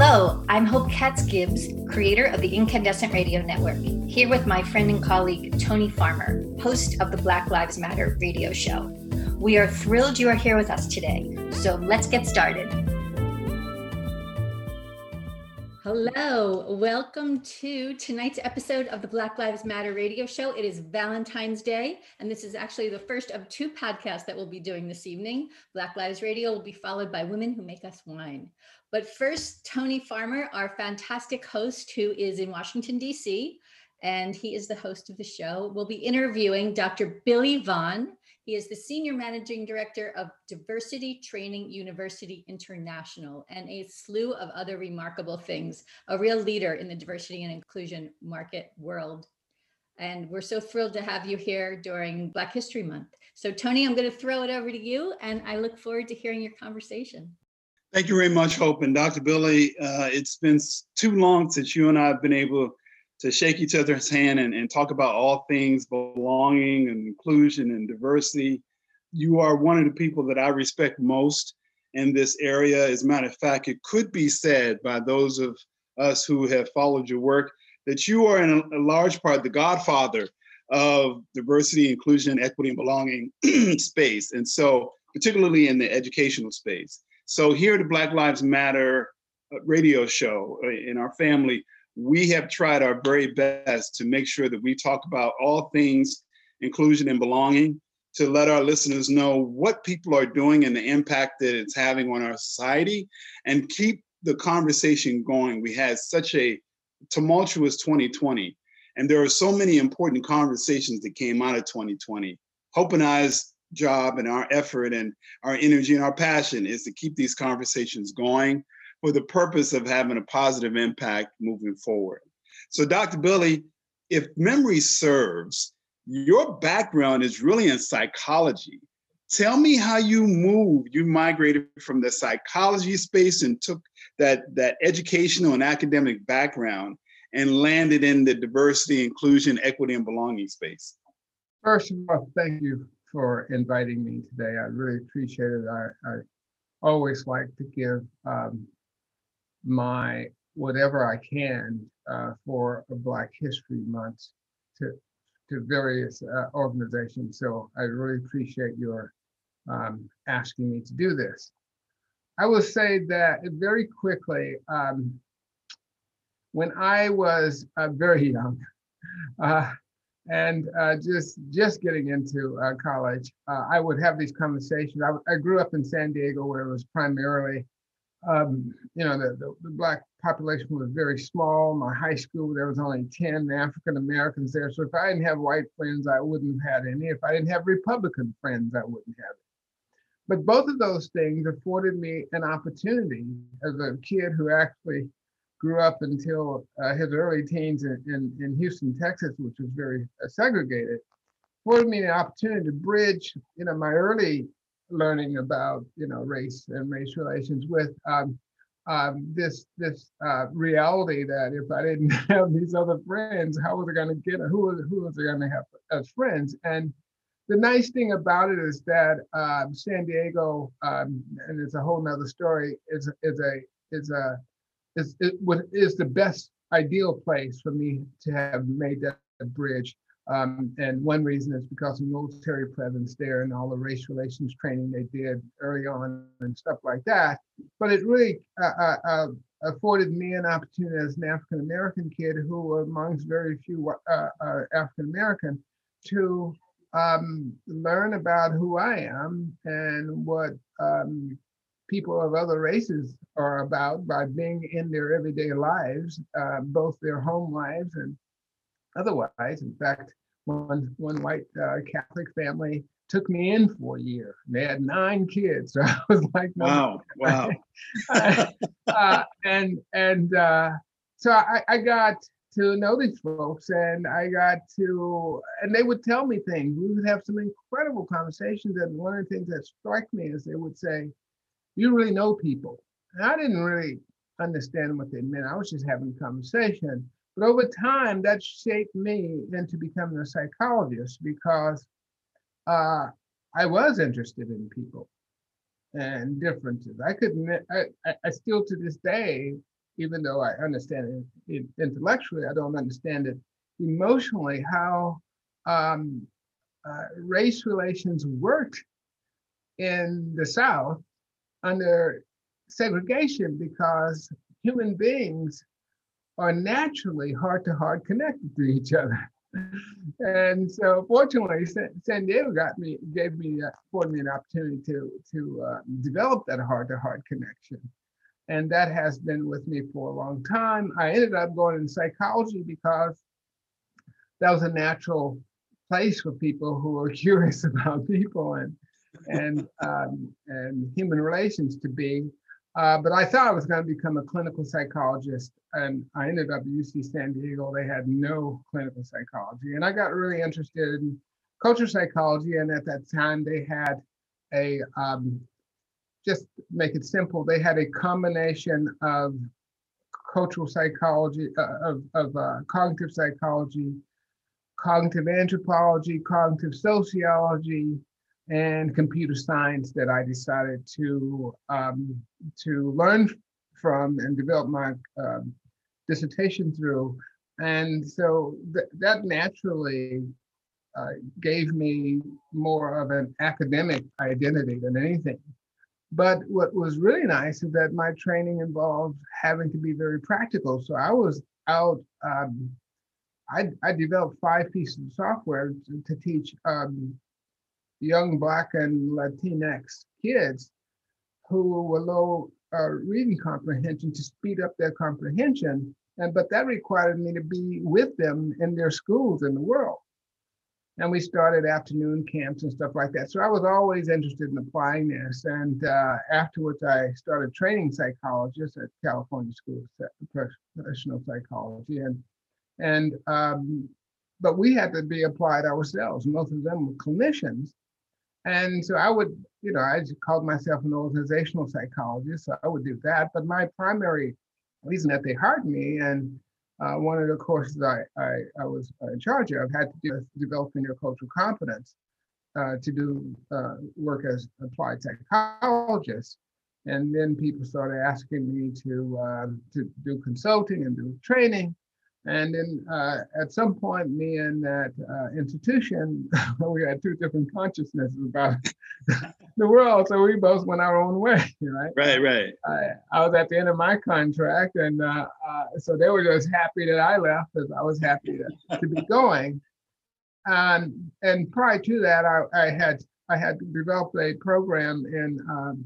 Hello, I'm Hope Katz Gibbs, creator of the Inkandescent Radio Network, here with my friend and colleague Tony Farmer, host of the Black Lives Matter radio show. We are thrilled you are here with us today, so let's get started. Hello, welcome to tonight's episode of the Black Lives Matter radio show. It is Valentine's Day, and this is actually the first of two podcasts that we'll be doing this evening. Black Lives Radio will be followed by Women Who Make Us Wine. But first, Tony Farmer, our fantastic host who is in Washington, D.C., and he is the host of the show. We'll be interviewing Dr. Billy Vaughn. He is the Senior Managing Director of Diversity Training University International and a slew of other remarkable things, a real leader in the diversity and inclusion market world. And we're so thrilled to have you here during Black History Month. So, Tony, I'm going to throw it over to you, and I look forward to hearing your conversation. Thank you very much, Hope. And Dr. Billy, uh, it's been too long since you and I have been able to shake each other's hand and, and talk about all things belonging and inclusion and diversity. You are one of the people that I respect most in this area. As a matter of fact, it could be said by those of us who have followed your work that you are in a, a large part the godfather of diversity, inclusion, equity, and belonging space. And so, particularly in the educational space. So here at the Black Lives Matter uh, radio show uh, in our family, we have tried our very best to make sure that we talk about all things inclusion and belonging to let our listeners know what people are doing and the impact that it's having on our society and keep the conversation going. We had such a tumultuous 2020, and there are so many important conversations that came out of 2020. Hope and I's job and our effort and our energy and our passion is to keep these conversations going for the purpose of having a positive impact moving forward. So, Dr. Billy, if memory serves, your background is really in psychology. Tell me how you moved. You migrated from the psychology space and took that, that educational and academic background and landed in the diversity, inclusion, equity, and belonging space. First of all, thank you for inviting me today. I really appreciate it. I, I always like to give um, my whatever I can uh, for Black History Month to to various uh, organizations. So I really appreciate your um, asking me to do this. I will say that very quickly, um, when I was uh, very young, uh, and uh, just just getting into uh, college, uh, I would have these conversations. I, I, grew up in San Diego, where it was primarily, um, you know, the, the, the, black population was very small. My high school, there was only ten African Americans there. So if I didn't have white friends, I wouldn't have had any. If I didn't have Republican friends, I wouldn't have it. But both of those things afforded me an opportunity as a kid who actually grew up until uh, his early teens in, in, in, Houston, Texas, which was very uh, segregated, afforded me the opportunity to bridge, you know, my early learning about, you know, race and race relations with um, um, this this uh, reality that if I didn't have these other friends, how was I going to get who was who was I going to have as friends? And the nice thing about it is that um, San Diego, um, and it's a whole nother story, is is a is a is it the best ideal place for me to have made that bridge. Um, and one reason is because of military presence there and all the race relations training they did early on and stuff like that. But it really uh, uh, uh afforded me an opportunity as an African American kid who amongst very few uh, uh, African American to um, learn about who I am and what um, people of other races are about by being in their everyday lives, uh, both their home lives and otherwise. In fact, one, one white uh, Catholic family took me in for a year. They had nine kids. So I was like, no. wow, wow. uh, and and uh, so I, I got to know these folks and I got to, and they would tell me things. We would have some incredible conversations and one of the things that struck me is they would say, you really know people. And I didn't really understand what they meant. I was just having a conversation. But over time, that shaped me into becoming a psychologist because uh, I was interested in people and differences. I couldn't, I, I still to this day even though I understand it, it intellectually, I don't understand it emotionally, how um, uh, race relations worked in the South under segregation because human beings are naturally heart to heart connected to each other. And so, fortunately, San Diego got me, gave me, uh, afforded me an opportunity to to uh, develop that heart to heart connection, and that has been with me for a long time. I ended up going in psychology because that was a natural place for people who are curious about people and and um, and human relations to be. Uh, but I thought I was going to become a clinical psychologist, and I ended up at UC San Diego. They had no clinical psychology, and I got really interested in culture psychology. And at that time, they had a um, just make it simple. They had a combination of cultural psychology, uh, of, of uh, cognitive psychology, cognitive anthropology, cognitive sociology, and computer science that I decided to um, to learn from and develop my um, dissertation through. And so th- that naturally uh, gave me more of an academic identity than anything. But what was really nice is that my training involved having to be very practical. So I was out. Um, I, I developed five pieces of software to, to teach um, young Black and Latinx kids who were low uh, reading comprehension to speed up their comprehension. And but that required me to be with them in their schools in the world. And we started afternoon camps and stuff like that. So I was always interested in applying this. And uh, afterwards, I started training psychologists at California School of Professional Psychology. And and um, but we had to be applied ourselves. Most of them were clinicians, and so I would, you know, I just called myself an organizational psychologist, so I would do that. But my primary reason that they hired me and uh, one of the courses I, I, I, was in charge of had to do with developing their cultural competence uh, to do uh, work as applied psychologist. And then people started asking me to um, to do consulting and do training. And then uh, at some point, me and that uh, institution, we had two different consciousnesses about the world. So we both went our own way, right? Right, right. I, I was at the end of my contract. And uh, uh so they were just happy that I left because I was happy to, to be going. Um, and prior to that, I, I, had I had developed a program in um,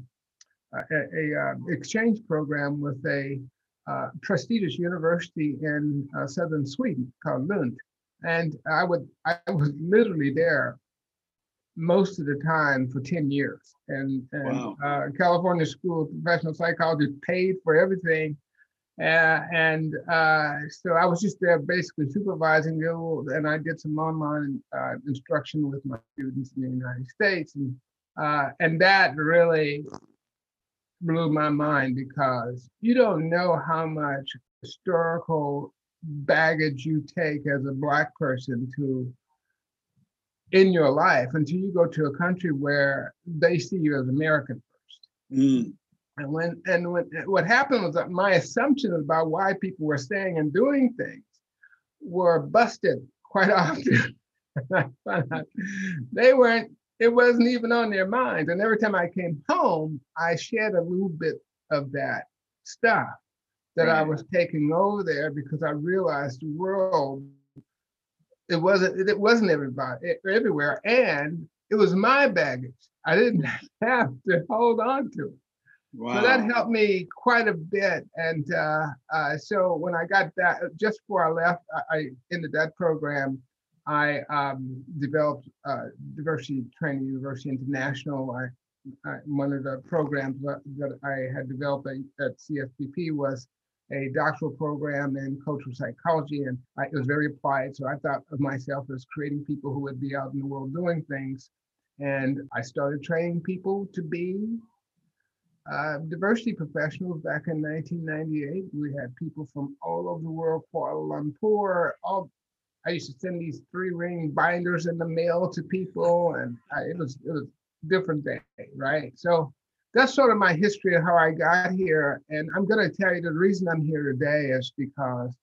a, a, um, exchange program with a uh, prestigious university in uh, southern Sweden called Lund. And I would I was literally there most of the time for 10 years. And, and wow. uh, California School of Professional Psychology paid for everything. Uh, and uh, so I was just there basically supervising you, and I did some online uh, instruction with my students in the United States. And, uh, and that really blew my mind because you don't know how much historical baggage you take as a black person to in your life until you go to a country where they see you as American first. Mm. And when and when what happened was that my assumptions about why people were saying and doing things were busted quite often. they weren't it wasn't even on their minds. And every time I came home, I shared a little bit of that stuff that right. I was taking over there because I realized the world it wasn't it wasn't everybody it, everywhere, and it was my baggage. I didn't have to hold on to it. Wow. So that helped me quite a bit. And uh, uh, so when I got that, just before I left, I, I ended that program I um, developed uh, Diversity Training University International. I, I, one of the programs that I had developed at CSPP was a doctoral program in cultural psychology, and I, it was very applied. So I thought of myself as creating people who would be out in the world doing things. And I started training people to be uh, diversity professionals back in 1998. We had people from all over the world, Kuala Lumpur, all I used to send these three ring binders in the mail to people, and I, it was it was different day, right? So that's sort of my history of how I got here. And I'm going to tell you the reason I'm here today is because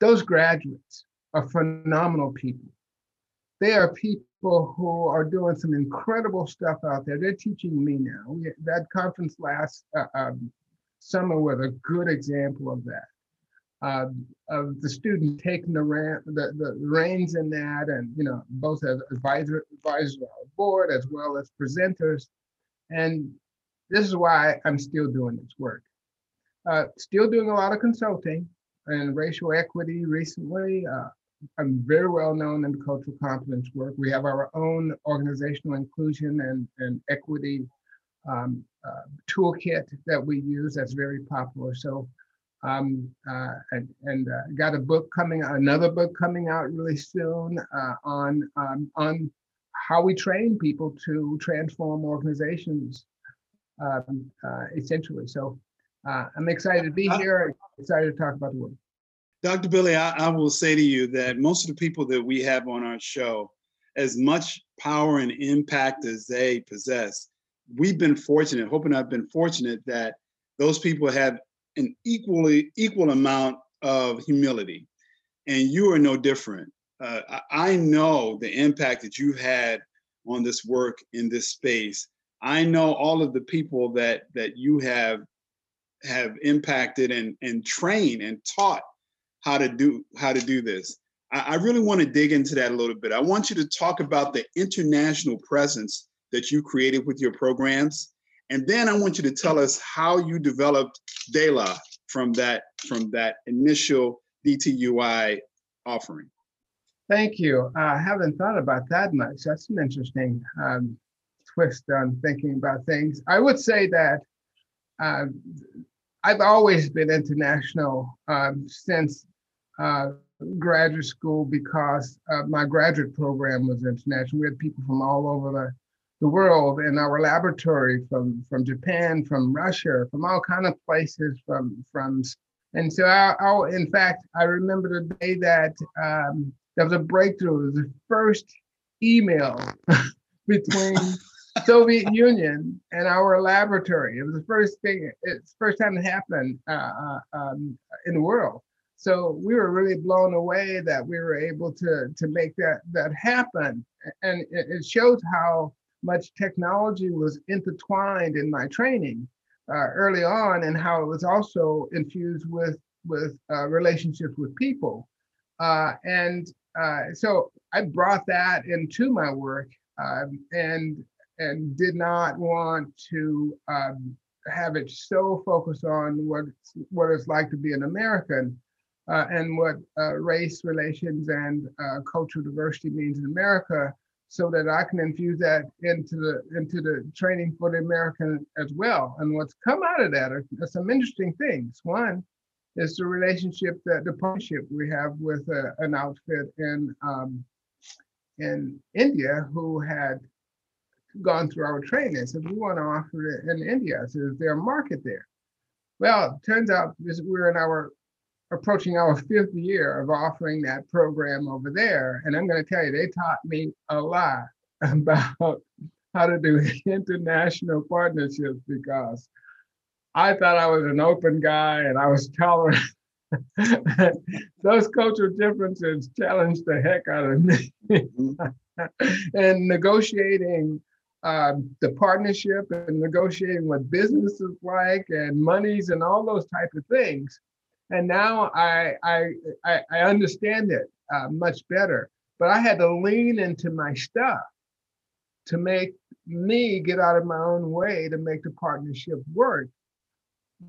those graduates are phenomenal people. They are people who are doing some incredible stuff out there. They're teaching me now. We, that conference last uh, um, summer was a good example of that. Uh, of the student taking the, the, the reins in that, and you know, both as advisor, advisors on board as well as presenters. And this is why I'm still doing this work. Uh, still doing a lot of consulting and racial equity recently. Uh, I'm very well known in the cultural competence work. We have our own organizational inclusion and, and equity um, uh, toolkit that we use that's very popular. So, um, uh, and, and uh, got a book coming, another book coming out really soon uh, on um, on how we train people to transform organizations, um, uh, essentially. So, uh, I'm excited to be here. Excited to talk about the work. Dr. Billy, I, I, will say to you that most of the people that we have on our show, as much power and impact as they possess, we've been fortunate, Hoping I've been fortunate that those people have an equally equal amount of humility. And you are no different. Uh, I know the impact that you've had on this work in this space. I know all of the people that that you have have impacted and, and trained and taught how to do how to do this. I, I really want to dig into that a little bit. I want you to talk about the international presence that you created with your programs. And then I want you to tell us how you developed DELA from that from that initial DTUI offering. Thank you. I haven't thought about that much. That's an interesting um, twist on thinking about things. I would say that uh, I've always been international um, since uh, graduate school because uh, my graduate program was international. We had people from all over the, world in our laboratory, from from Japan, from Russia, from all kind of places, from from. And so, I, I in fact, I remember the day that um, there was a breakthrough. It was the first email between Soviet Union and our laboratory. It was the first thing. It's the first time it happened uh, uh um, in the world. So we were really blown away that we were able to to make that that happen, and it, it shows how much technology was intertwined in my training uh, early on, and how it was also infused with with uh, relationships with people, uh, and uh, so I brought that into my work, um, and and did not want to um, have it so focused on what what it's like to be an American uh, and what uh, race relations and cultural diversity means in America, so that I can infuse that into the into the training for the American as well. And what's come out of that are, are some interesting things. One is the relationship that the partnership we have with uh, an outfit in um, in India who had gone through our training said we want to offer it in India. So is there a market there? Well, turns out this, we're in our approaching our fifth year of offering that program over there. And I'm going to tell you, they taught me a lot about how to do international partnerships because I thought I was an open guy and I was tolerant. Those cultural differences challenged the heck out of me. And negotiating um, the partnership and negotiating what business is like and monies and all those type of things and now I I I, I understand it uh, much better. But I had to lean into my stuff to make me get out of my own way to make the partnership work.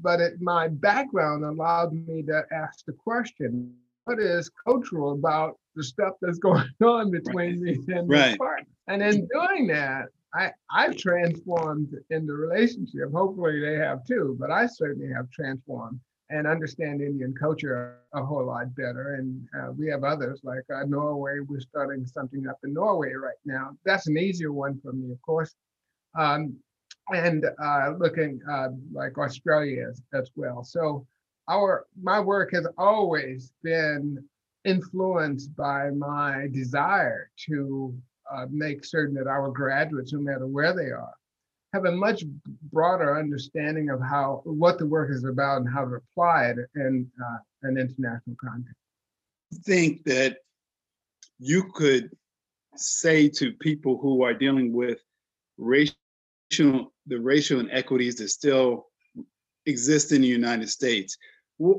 But it, my background allowed me to ask the question: What is cultural about the stuff that's going on between right. me and right. my partner? And in doing that, I, I've transformed in the relationship. Hopefully, they have too, but I certainly have transformed and understand Indian culture a whole lot better. And uh, we have others like uh, Norway. We're starting something up in Norway right now. That's an easier one for me, of course. Um, and uh, looking uh, like Australia as, as, well. So our my work has always been influenced by my desire to uh, make certain that our graduates, no matter where they are, have a much broader understanding of how what the work is about and how to apply it in uh, an international context. Think that you could say to people who are dealing with racial the racial inequities that still exist in the United States.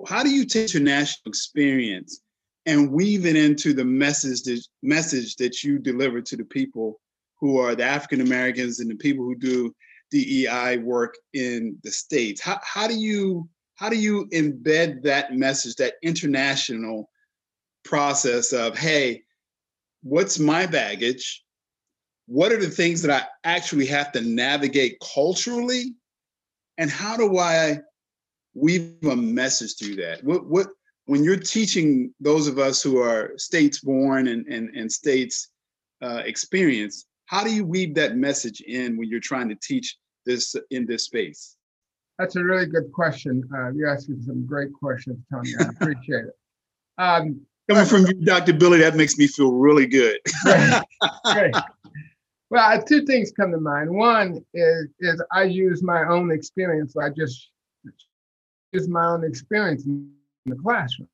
How do you take international experience and weave it into the message that, message that you deliver to the people who are the African Americans and the people who do DEI work in the states? How, how do you how do you embed that message, that international process of hey, what's my baggage? What are the things that I actually have to navigate culturally? And how do I weave a message through that? What what when you're teaching those of us who are states born and and, and states uh, experience, how do you weave that message in when you're trying to teach this in this space? That's a really good question. Uh, you're asking some great questions, Tony. I appreciate it. Um, Coming from you, Dr. Billy, that makes me feel really good. great. Well, two things come to mind. One is is I use my own experience. I just use my own experience in the classroom.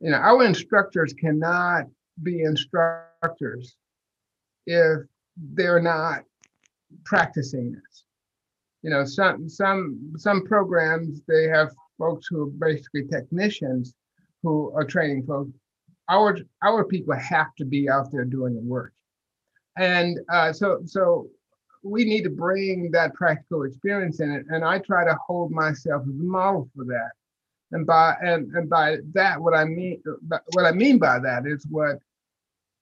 You know, our instructors cannot be instructors if they're not practicing this. You know, some some some programs they have folks who are basically technicians who are training folks. Our our people have to be out there doing the work and uh, so so we need to bring that practical experience in it and i try to hold myself as a model for that and by and, and by that what i mean what i mean by that is what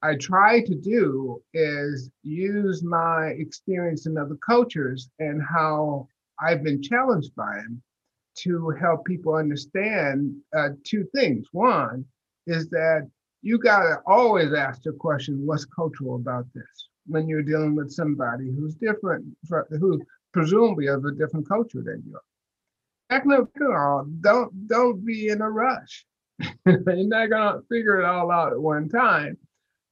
i try to do is use my experience in other cultures and how i've been challenged by them to help people understand uh, two things one is that you got to always ask the question what's cultural about this when you're dealing with somebody who's different, who presumably of a different culture than you are. Second all, don't don't be in a rush. you're not gonna figure it all out at one time.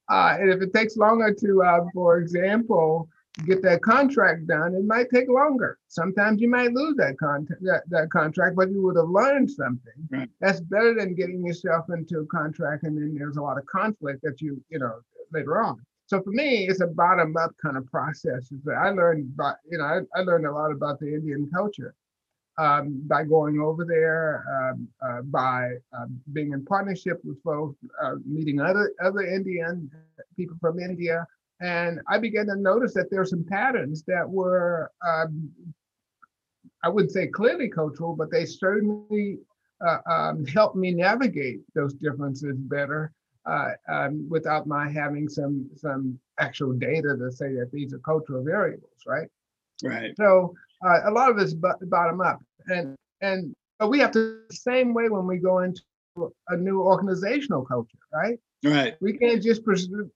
Uh, and if it takes longer to, uh, for example, get that contract done, it might take longer. Sometimes you might lose that, con- that, that contract, but you would have learned something. Right. That's better than getting yourself into a contract and then there's a lot of conflict that you, you know, later on. So for me, it's a bottom up kind of process. I learned, about, you know, I, I, learned a lot about the Indian culture um, by going over there, um, uh, by uh, being in partnership with folks, uh, meeting other other Indian people from India, and I began to notice that there are some patterns that were, um, I wouldn't say clearly cultural, but they certainly uh, um, helped me navigate those differences better uh, um, without my having some some actual data to say that these are cultural variables, right? Right. So uh, a lot of it's bottom up, and and but we have to the same way when we go into a new organizational culture, right? Right. We can't just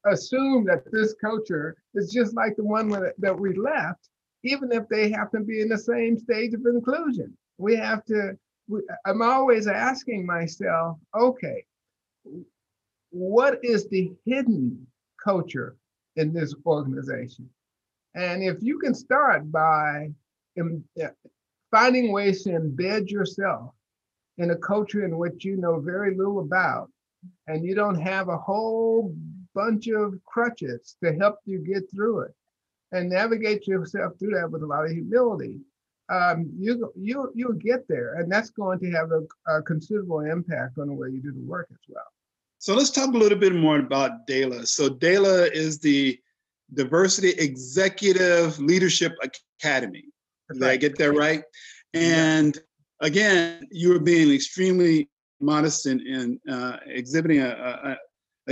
assume that this culture is just like the one that we left, even if they happen to be in the same stage of inclusion. We have to. We, I'm always asking myself, okay, what is the hidden culture in this organization? And if you can start by um, finding ways to embed yourself in a culture in which you know very little about, and you don't have a whole bunch of crutches to help you get through it, and navigate yourself through that with a lot of humility, um, you you you'll get there, and that's going to have a, a considerable impact on the way you do the work as well. So let's talk a little bit more about DALA. So DALA is the Diversity Executive Leadership Academy. Did I get that right? And again, you are being extremely modest and, and uh, exhibiting a, a,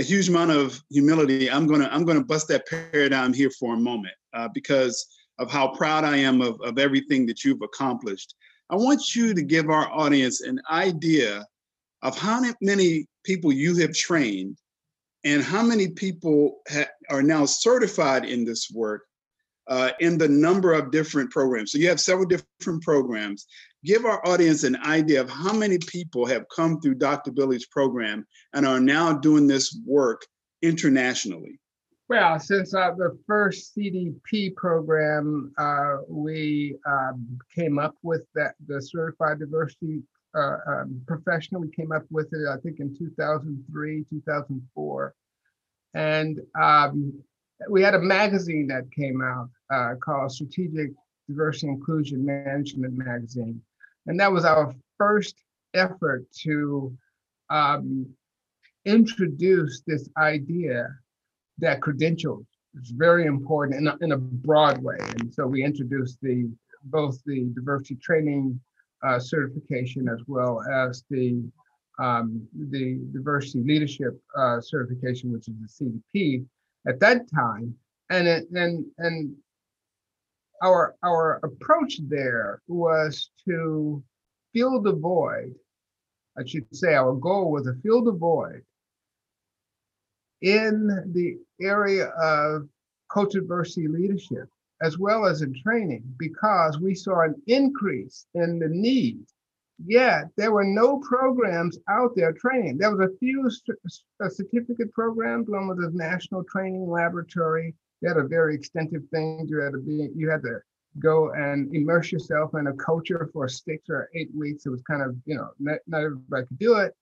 a, huge amount of humility. I'm gonna I'm gonna bust that paradigm here for a moment uh, because of how proud I am of, of everything that you've accomplished. I want you to give our audience an idea of how many people you have trained and how many people ha- are now certified in this work uh, in the number of different programs. So you have several different programs. Give our audience an idea of how many people have come through Dr. Billy's program and are now doing this work internationally. Well, since uh, the first CDP program, uh, we um, came up with that the certified diversity uh, um, professional. We came up with it, I think, in 2003, 2004, and um, we had a magazine that came out uh, called Strategic Diversity Inclusion Management Magazine, and that was our first effort to um, introduce this idea that credentials is very important in a, in a broad way. And so we introduced the both the diversity training uh, certification as well as the um, the diversity leadership uh, certification, which is the CDP at that time. And it, and and our our approach there was to fill the void. I should say our goal was to fill the void in the area of culture diversity leadership, as well as in training, because we saw an increase in the need. Yet there were no programs out there training. There was a few certificate programs. One was the National Training Laboratory. They had a very extensive thing. You had to be, you had to go and immerse yourself in a culture for six or eight weeks. It was kind of, you know, not, not everybody could do it.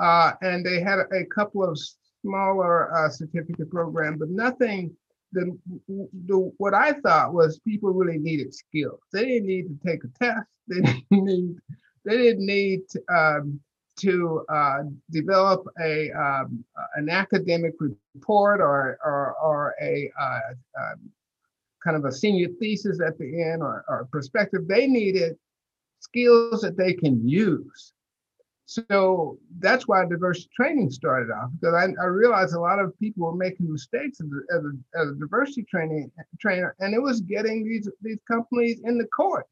Uh, and they had a, a couple of smaller uh, certificate program, but nothing. The, the what I thought was people really needed skills. They didn't need to take a test. They didn't need. They didn't need um, to uh, develop a um, an academic report or or, or a uh, um, kind of a senior thesis at the end or, or perspective. They needed skills that they can use so that's why diversity training started off because I, I realized a lot of people were making mistakes as a, as a, as a diversity training trainer, and it was getting these these companies in the court.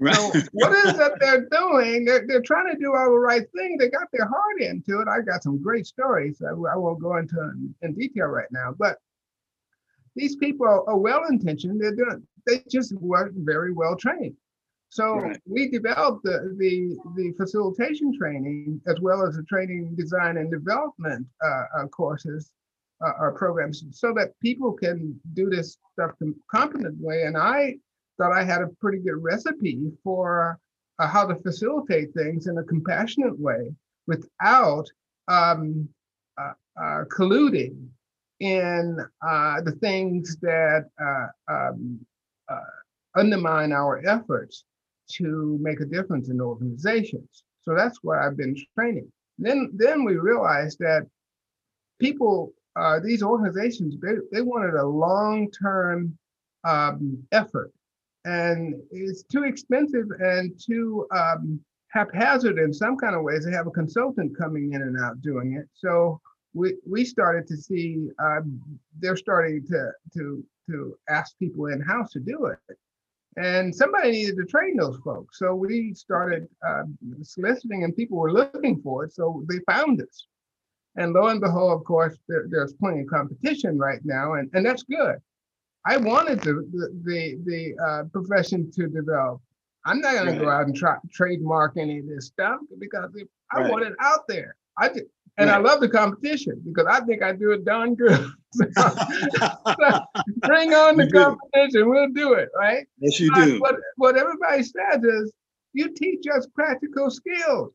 So what is that they're doing? They're, they're trying to do all the right thing. They got their heart into it. I got some great stories. I, I won't go into in, in detail right now, but these people are, are well intentioned. They're doing. They just weren't very well trained. So right. we developed the, the, the facilitation training as well as the training design and development uh, uh, courses uh, or programs so that people can do this stuff competently. And I thought I had a pretty good recipe for uh, how to facilitate things in a compassionate way without um, uh, uh, colluding in the things that um, undermine our efforts to make a difference in organizations. So that's what I've been training. Then, then we realized that people, uh, these organizations, they, they wanted a long-term um, effort, and it's too expensive and too um, haphazard in some kind of ways to have a consultant coming in and out doing it. So we we started to see uh, they're starting to to to ask people in house to do it. And somebody needed to train those folks. So we started uh, soliciting and people were looking for it. So they found us. And lo and behold, of course, there, there's plenty of competition right now, and, and that's good. I wanted the, the, the, the uh, profession to develop. I'm not going right. to go out and try trademark any of this stuff because I right. want it out there. I did, and right. I love the competition because I think I do it darn good. so, bring on the competition. We'll do it, right? Yes, you do. What, what everybody says is you teach us practical skills.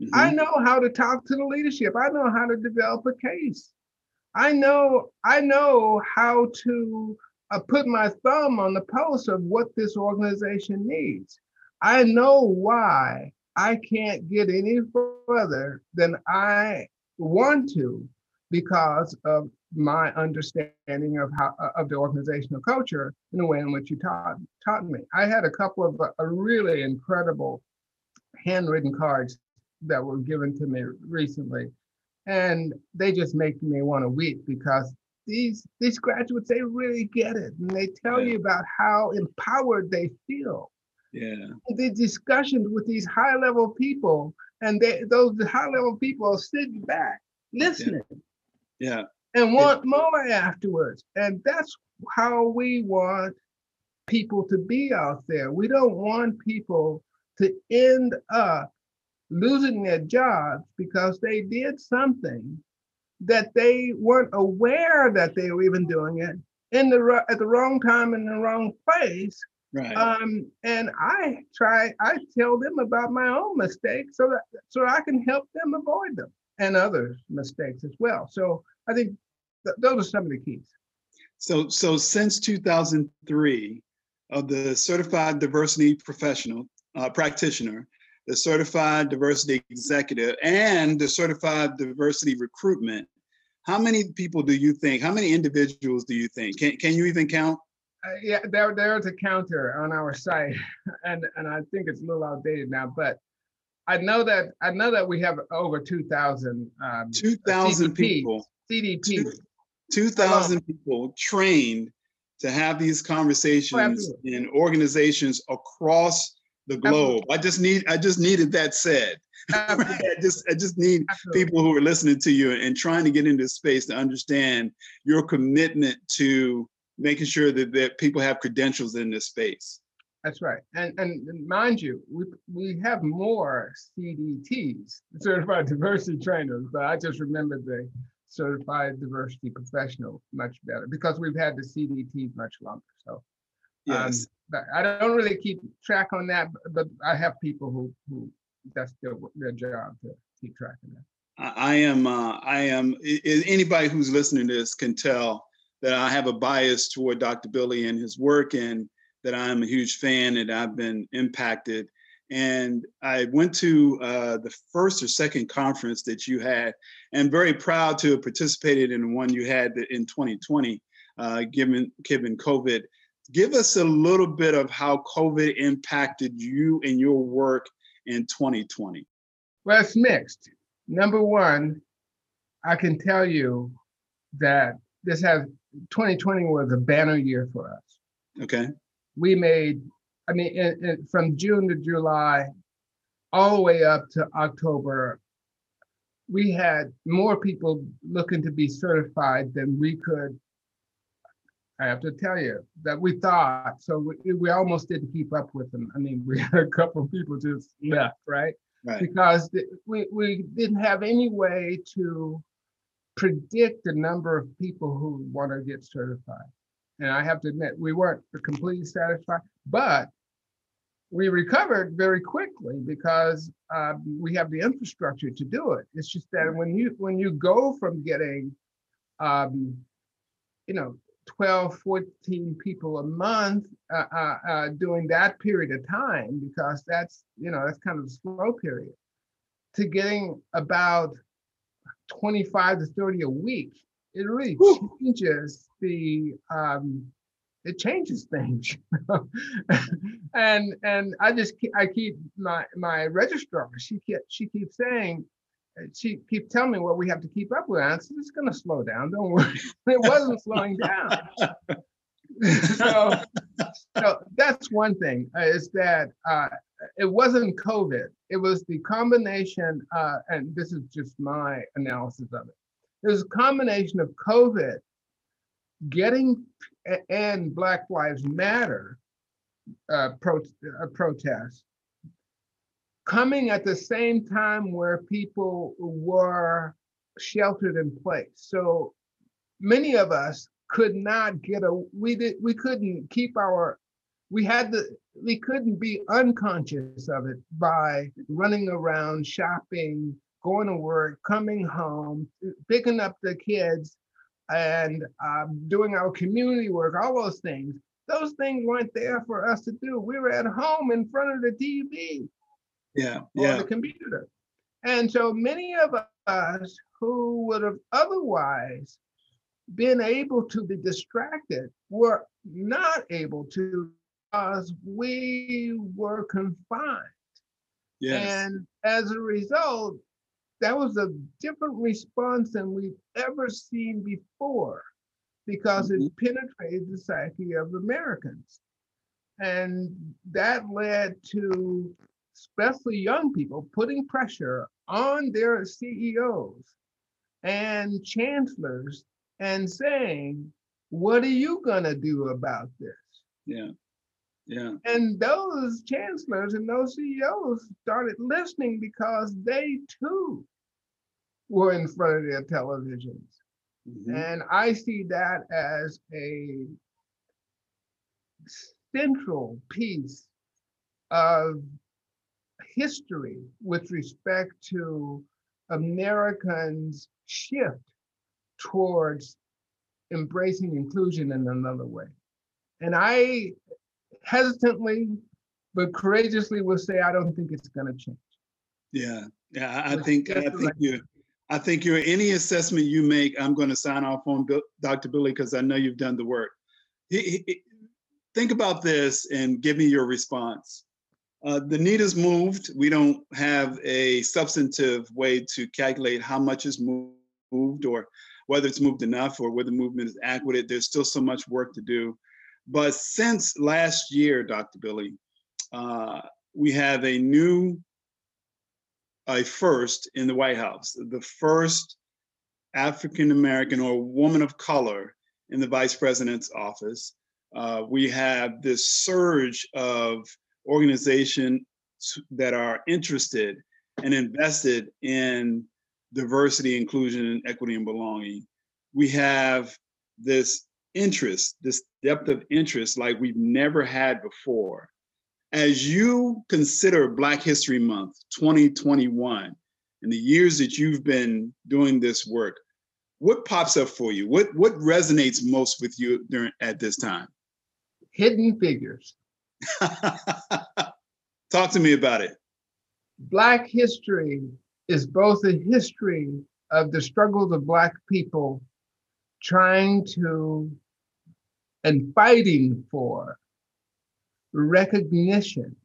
Mm-hmm. I know how to talk to the leadership. I know how to develop a case. I know I know how to uh, put my thumb on the pulse of what this organization needs. I know why I can't get any further than I want to because of my understanding of how uh, of the organizational culture in the way in which you taught taught me. I had a couple of uh, really incredible handwritten cards that were given to me recently, and they just make me want to weep because these these graduates they really get it and they tell yeah. you about how empowered they feel yeah. The discussions with these high level people, and they, those high level people are sitting back, listening. Yeah. yeah. And want yeah. more afterwards. And that's how we want people to be out there. We don't want people to end up losing their jobs because they did something that they weren't aware that they were even doing it in the at the wrong time in the wrong place. Right. Um, and I try, I tell them about my own mistakes so that so I can help them avoid them and others' mistakes as well. So I think th- those are some of the keys. So, so since 2003, of the certified diversity professional uh, practitioner, the certified diversity executive, and the certified diversity recruitment, how many people do you think? How many individuals do you think? Can can you even count? Uh, yeah, there there's a counter on our site, and and I think it's a little outdated now, but I know that I know that we have over two thousand. Um, 2,000 people. CDP. 2,000 people trained to have these conversations absolutely. in organizations across the globe. I just need I just needed that said. I just I just need Absolutely. people who are listening to you and trying to get into space to understand your commitment to making sure that, that people have credentials in this space. That's right. And and mind you, we we have more CDTs, certified diversity trainers, but I just remember the certified diversity professional much better because we've had the CDT much longer. So Yes. but I don't really keep track on that, but I have people who who that's their their job to keep track of that. I am, uh, I am, anybody who's listening to this can tell that I have a bias toward Dr. Billy and his work and that I'm a huge fan and I've been impacted. And I went to uh, the first or second conference that you had and very proud to have participated in the one you had in 2020, uh, given, given COVID. Give us a little bit of how COVID impacted you and your work in 2020. Well, it's mixed. Number one, I can tell you that this has 2020 was a banner year for us. Okay. we made, I mean, from June to July, all the way up to October, we had more people looking to be certified than we could. I have to tell you that we thought, so we, we almost didn't keep up with them. I mean, we had a couple of people just left, right? Right. Because th- we, we didn't have any way to predict the number of people who want to get certified. And I have to admit, we weren't completely satisfied, but we recovered very quickly because uh, we have the infrastructure to do it. It's just that when you when you go from getting, um, you know, 12, 14 people a month uh, uh, uh, during that period of time, because that's you know that's kind of a slow period, to getting about 25 to 30 a week, it really Whew. changes the um, it changes things. and and I just keep, I keep my my registrar. She keep, she keeps saying she keeps telling me what we have to keep up with. I said it's going to slow down. Don't worry. it wasn't slowing down. so so that's one thing uh, is that uh, it wasn't COVID. It was the combination, uh, and this is just my analysis of it. It was a combination of COVID, getting and Black Lives Matter uh, pro- uh, protests coming at the same time where people were sheltered in place. So many of us could not get a we did we couldn't keep our we had the we couldn't be unconscious of it by running around shopping going to work coming home picking up the kids and um, doing our community work all those things. Those things weren't there for us to do. We were at home in front of the tv Yeah. Yeah. the computer. And so many of us who would have otherwise been able to be distracted were not able to because we were confined. Yes. And as a result, that was a different response than we've ever seen before because it mm-hmm. penetrated the psyche of Americans. And that led to especially young people putting pressure on their CEOs and chancellors and saying, What are you going to do about this? Yeah. Yeah. And those chancellors and those CEOs started listening because they too were in front of their televisions. Mm-hmm. And I see that as a central piece of history with respect to Americans' shift towards embracing inclusion in another way. And I hesitantly but courageously will say I don't think it's going to change. Yeah, yeah, I think I think you I think you're any assessment you make, I'm going to sign off on Dr. Billy because I know you've done the work. He, he, think about this and give me your response. Uh, the need is moved. We don't have a substantive way to calculate how much is moved or whether it's moved enough or whether the movement is adequate. There's still so much work to do. But since last year, Dr. Billy, uh, we have a new, a first in the White House, the first African American or woman of color in the vice president's office. Uh, we have this surge of organizations that are interested and invested in diversity, inclusion, and equity and belonging. We have this interest, this depth of interest like we've never had before. As you consider Black History Month 2021 and the years that you've been doing this work, what pops up for you? What what resonates most with you during at this time? Hidden figures. Talk to me about it. Black history is both a history of the struggles of Black people trying to and fighting for recognition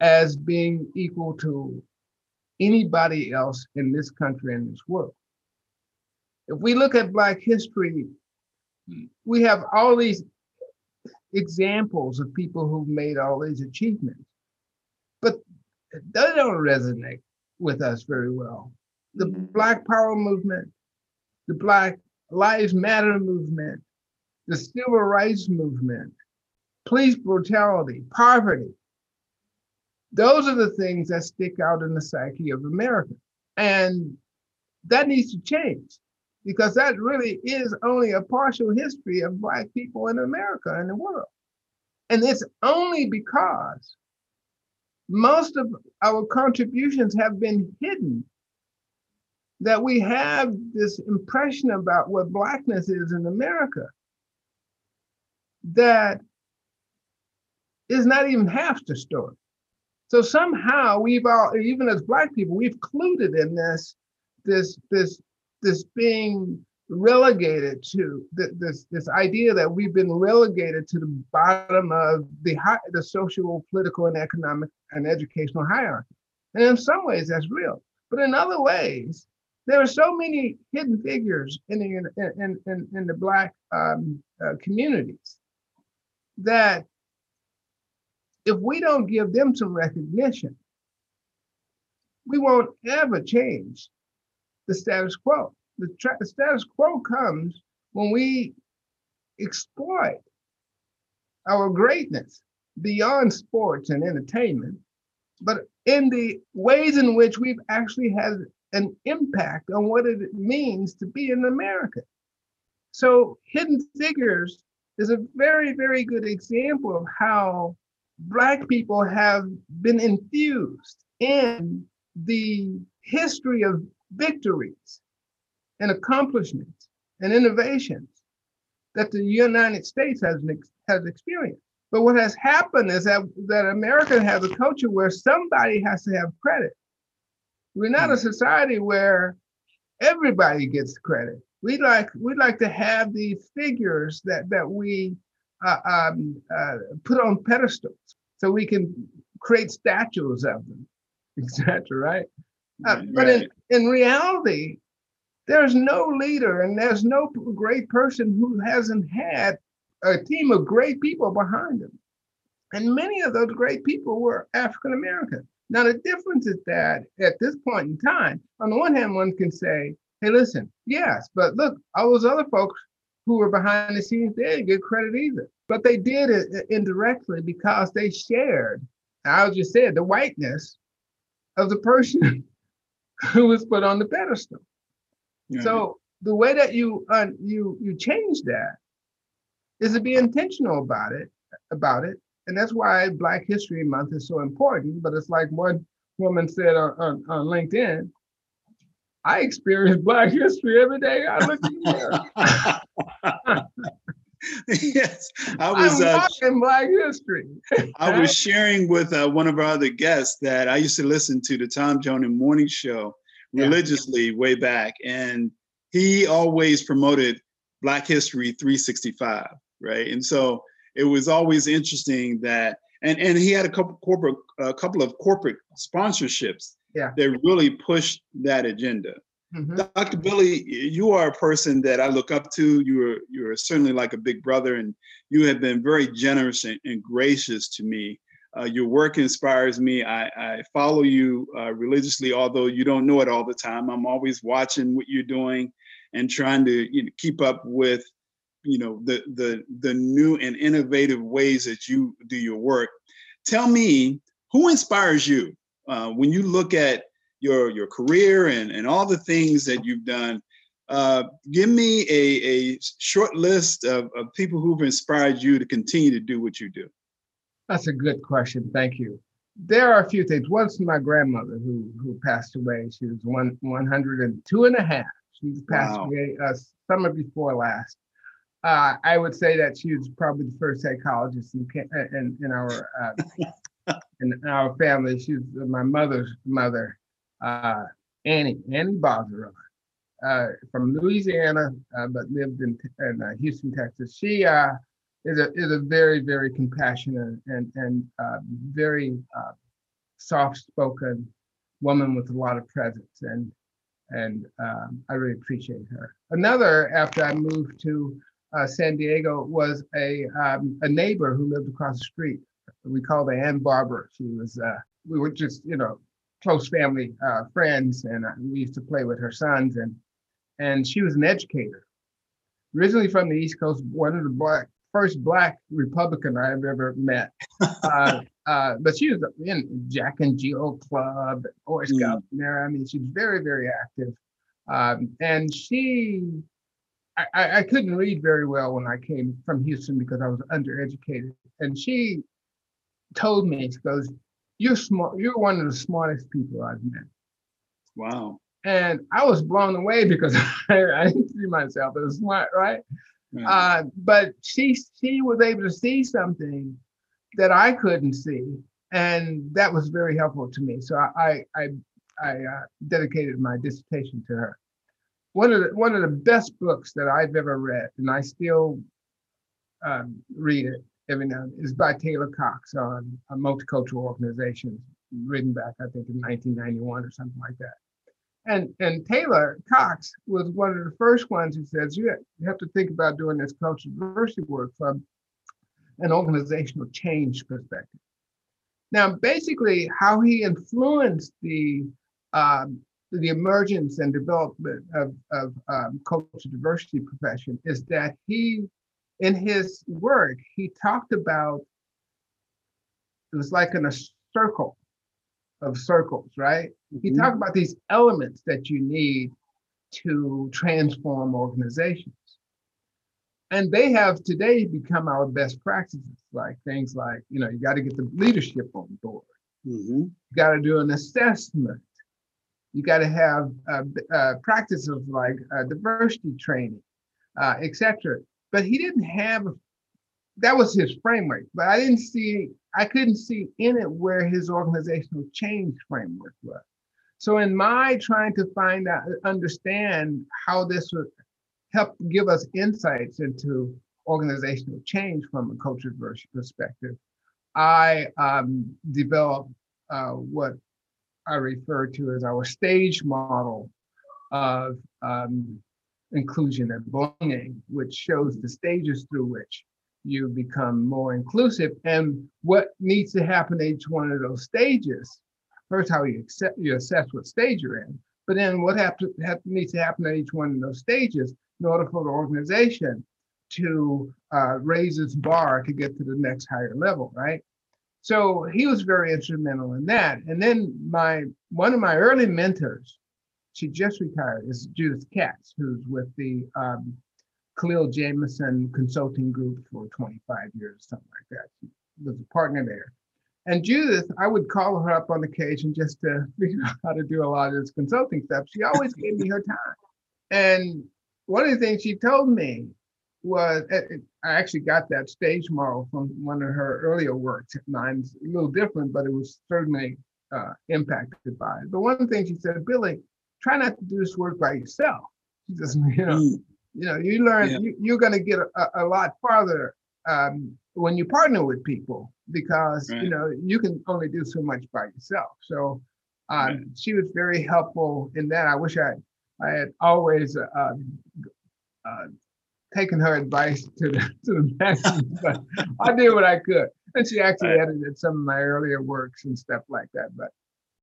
as being equal to anybody else in this country and this world. If we look at Black history, hmm. we have all these examples of people who've made all these achievements, but they don't resonate with us very well. The mm-hmm. Black Power movement, the Black Lives Matter movement, the civil rights movement, police brutality, poverty. Those are the things that stick out in the psyche of America. And that needs to change because that really is only a partial history of Black people in America and the world. And it's only because most of our contributions have been hidden that we have this impression about what Blackness is in America that is not even half the story. So somehow we've all, even as Black people, we've clued in this, this, this, this being relegated to this this idea that we've been relegated to the bottom of the high, the social, political, and economic and educational hierarchy. And in some ways, that's real. But in other ways, there are so many hidden figures in the in in, in the Black um, uh, communities that if we don't give them some recognition, we won't ever change the status quo. The, tra- status quo comes when we exploit our greatness beyond sports and entertainment, but in the ways in which we've actually had an impact on what it means to be an American. So, Hidden Figures is a very, very good example of how Black people have been infused in the history of victories and accomplishments and innovations that the United States has, has experienced. But what has happened is that, that America has a culture where somebody has to have credit. We're not a hmm. society where everybody gets credit. We like we like to have these figures that that we uh, um, uh, put on pedestals so we can create statues of them, etc. Right? Uh, but in, in reality, there's no leader and there's no great person who hasn't had a team of great people behind them. And many of those great people were African American. Now, the difference is that at this point in time, on the one hand, one can say, hey, listen, yes, but look, all those other folks who were behind the scenes, they didn't get credit either. But they did it indirectly because they shared, I just said, the whiteness of the person who was put on the pedestal. So the way that you uh, you you change that is to be intentional about it about it, and that's why Black History Month is so important. But it's like one woman said on, on, on LinkedIn, I experience Black history every day. I look in the mirror. yes, I was I'm uh, Black history. I was sharing with uh, one of our other guests that I used to listen to the Tom Joyner Morning Show religiously yeah. way back, and he always promoted Black History 365, right? And so it was always interesting that, and and he had a couple corporate, a couple of corporate sponsorships yeah. that really pushed that agenda. Mm-hmm. Dr. Billy, you are a person that I look up to. You're you're certainly like a big brother, and you have been very generous and, and gracious to me. Uh, your work inspires me. I, I follow you uh, religiously, although you don't know it all the time. I'm always watching what you're doing and trying to you know, keep up with you know the the the new and innovative ways that you do your work. Tell me who inspires you uh, when you look at your your career and and all the things that you've done. Uh, give me a, a short list of, of people who've inspired you to continue to do what you do. That's a good question. Thank you. There are a few things. Once my grandmother who who passed away. She was one 102 and a half. She passed wow. away uh, summer before last. Uh, I would say that she was probably the first psychologist in in, in our uh, in our family. She was my mother's mother, uh, Annie, Annie Bozarov, uh, from Louisiana, uh, but lived in, in uh, Houston, Texas. She uh, is a is a very very compassionate and and uh, very soft spoken woman with a lot of presence, and and um, I really appreciate her. Another after I moved to San Diego was a um, a neighbor who lived across the street. We called her Ann Barber. She was we were just you know close family uh, friends, and we used to play with her sons. and And she was an educator, originally from the East Coast, one of the black first black Republican I've ever met. uh, uh, but she was in Jack and Jill Club, Boy Scout mm. there. I mean, she was very, very active. Um, and she, I, I couldn't read very well when I came from Houston because I was undereducated. And she told me, she goes, you're smart. You're one of the smartest people I've met. Wow. And I was blown away because I, I didn't see myself as smart, right? Uh, but she she was able to see something that I couldn't see, and that was very helpful to me. So I I I uh, dedicated my dissertation to her. One of the one of the best books that I've ever read, and I still um, read it, every now then, is by Taylor Cox on, on multicultural organizations, written back, I think, in 1991 or something like that. And, and Taylor Cox was one of the first ones who says you have to think about doing this cultural diversity work from an organizational change perspective. Now, basically, how he influenced the um, the emergence and development of, of um, cultural diversity profession is that he in his work, he talked about it was like in a circle of circles, right? Mm-hmm. He talked about these elements that you need to transform organizations. And they have today become our best practices, like things like, you know, you got to get the leadership on board. Mm-hmm. You got to do an assessment. You got to have uh, uh, practices like uh, diversity training, uh, etc but he didn't have that was his framework but i didn't see i couldn't see in it where his organizational change framework was. So in my trying to find out understand how this would help give us insights into organizational change from a culture perspective i um, developed uh, what i refer to as our stage model of um, inclusion and belonging, which shows the stages through which you become more inclusive and what needs to happen at each one of those stages. First, how you accept you assess what stage you're in, but then what have to, have, needs to happen at each one of those stages in order for the organization to uh, raise its bar to get to the next higher level, right? So he was very instrumental in that. And then my one of my early mentors she just retired, is Judith Katz, who's with the um, Kaleel Jamison Consulting Group for 25 years, something like that. She was a partner there. And Judith, I would call her up on occasion just to figure out how to do a lot of this consulting stuff. She always gave me her time. And one of the things she told me was I actually got that stage model from one of her earlier works. Mine's a little different, but it was certainly uh, impacted by it. But one thing she said, Billy, try not to do this work by yourself. She says, you know, mm. you know, you learn, yeah. you, are going to get a, a, lot farther um, when you partner with people because right. you know you can only do so much by yourself. So um, right. she was very helpful in that. I wish I I had always uh, uh, taken her advice to the to the maximum, but I did what I could. And she actually right. edited some of my earlier works and stuff like that. But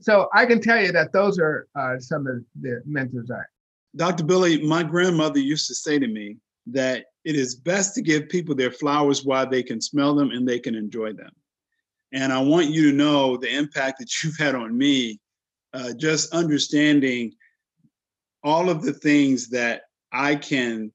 so I can tell you that those are uh, some of the mentors I. Dr. Billy, my grandmother used to say to me that it is best to give people their flowers while they can smell them and they can enjoy them. And I want you to know the impact that you've had on me, uh, just understanding all of the things that I can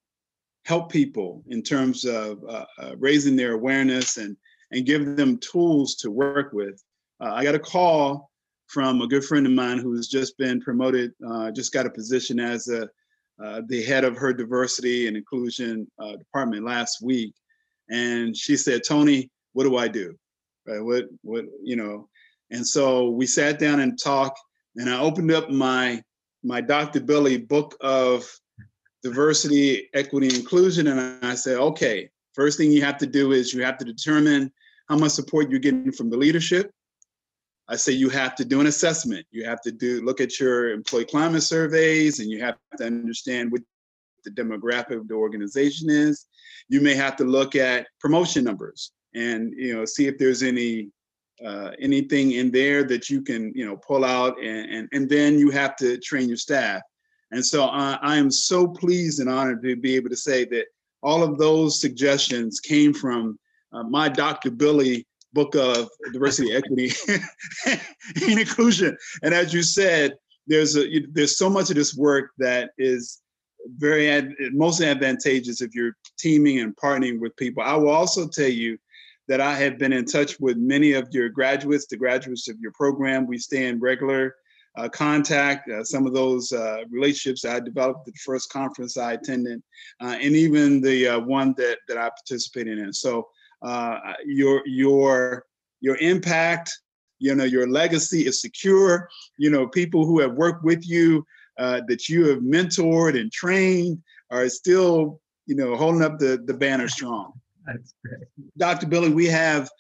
help people in terms of uh, uh, raising their awareness and and give them tools to work with. Uh, I got a call from a good friend of mine who's just been promoted, uh, just got a position as a uh, the head of her diversity and inclusion uh, department last week, and she said, "Tony, what do I do? Right? What what you know?" And so we sat down and talked, and I opened up my my Dr. Billy book of diversity, equity, inclusion, and I said, "Okay, first thing you have to do is you have to determine how much support you're getting from the leadership." I say you have to do an assessment. You have to do look at your employee climate surveys, and you have to understand what the demographic of the organization is. You may have to look at promotion numbers and you know see if there's any uh, anything in there that you can you know pull out, and and, and then you have to train your staff. And so I, I am so pleased and honored to be able to say that all of those suggestions came from uh, my Dr. Billy book of diversity, equity, and inclusion. And as you said, there's a there's so much of this work that is very ad, most advantageous if you're teaming and partnering with people. I will also tell you that I have been in touch with many of your graduates, the graduates of your program. We stay in regular uh, contact. Uh, some of those uh, relationships I developed at the first conference I attended, uh, and even the uh, one that that I participated in. So uh, your your your impact you know your legacy is secure. You know people who have worked with you uh, that you have mentored and trained are still you know holding up the the banner strong. That's great. Dr billy we have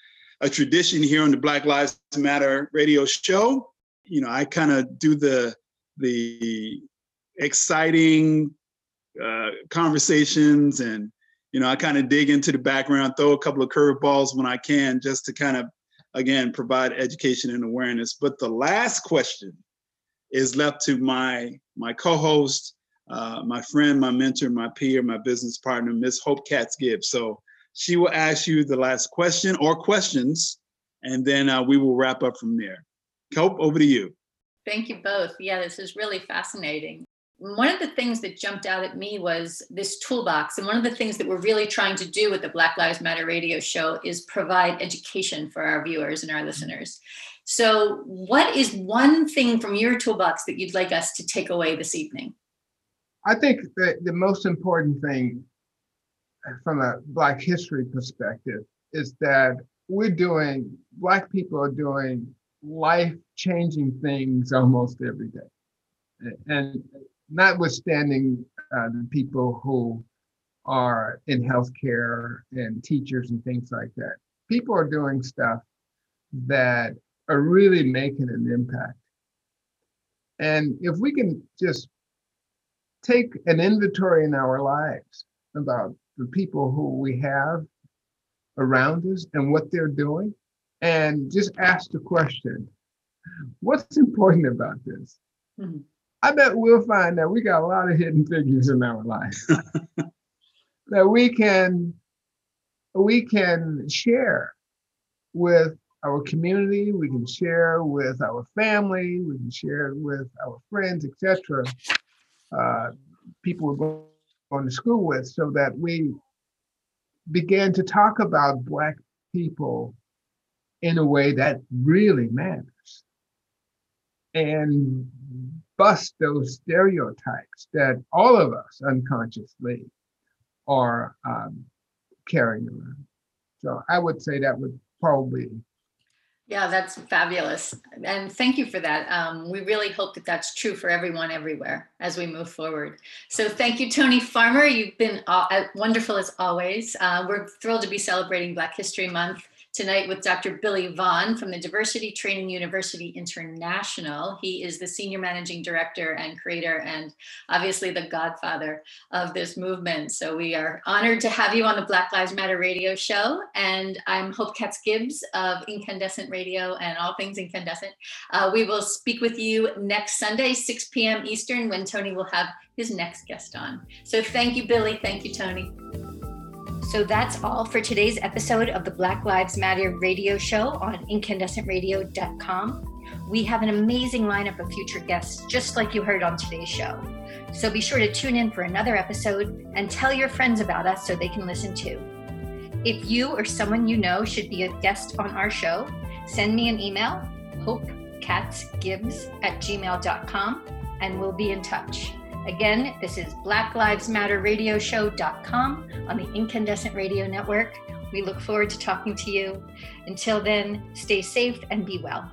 a tradition here on the black lives matter radio show. You know i kind of do the the exciting uh, conversations and you know, I kind of dig into the background, throw a couple of curveballs when I can, just to kind of, again, provide education and awareness. But the last question is left to my my co-host, uh, my friend, my mentor, my peer, my business partner, Miss Hope Katz Gibbs. So she will ask you the last question or questions, and then uh, we will wrap up from there. Hope, over to you. Thank you both. Yeah, this is really fascinating one of the things that jumped out at me was this toolbox. And one of the things that we're really trying to do with the Black Lives Matter radio show is provide education for our viewers and our listeners. So, what is one thing from your toolbox that you'd like us to take away this evening? I think that the most important thing from a Black history perspective is that we're doing, Black people are doing life changing things almost every day. And notwithstanding uh, the people who are in healthcare and teachers and things like that, people are doing stuff that are really making an impact. And if we can just take an inventory in our lives about the people who we have around us and what they're doing, and just ask the question what's important about this? Mm-hmm. I bet we'll find that we got a lot of hidden figures in our life that we can we can share with our community, we can share with our family, we can share with our friends, etc. Uh, people we're going to school with, so that we began to talk about Black people in a way that really matters and bust those stereotypes that all of us unconsciously are um, carrying around. So I would say that would probably yeah, that's fabulous. And thank you for that. Um, we really hope that that's true for everyone everywhere as we move forward. So thank you, Tony Farmer. You've been uh, wonderful as always. Uh, we're thrilled to be celebrating Black History Month tonight with Dr. Billy Vaughn from the Diversity Training University International. He is the senior managing director and creator and obviously the godfather of this movement. So we are honored to have you on the Black Lives Matter radio show. And I'm Hope Katz Gibbs of Inkandescent Radio and all things incandescent. Uh, we will speak with you next Sunday, 6 p.m. Eastern, when Tony will have his next guest on. So thank you, Billy. Thank you, Tony. So that's all for today's episode of the Black Lives Matter radio show on inkandescentradio.com. We have an amazing lineup of future guests, just like you heard on today's show. So be sure to tune in for another episode and tell your friends about us so they can listen too. If you or someone you know should be a guest on our show, send me an email, hopekatzgibbs at gmail.com, and we'll be in touch. Again, this is Black Lives Matter Radio Show.com on the Inkandescent Radio Network. We look forward to talking to you. Until then, stay safe and be well.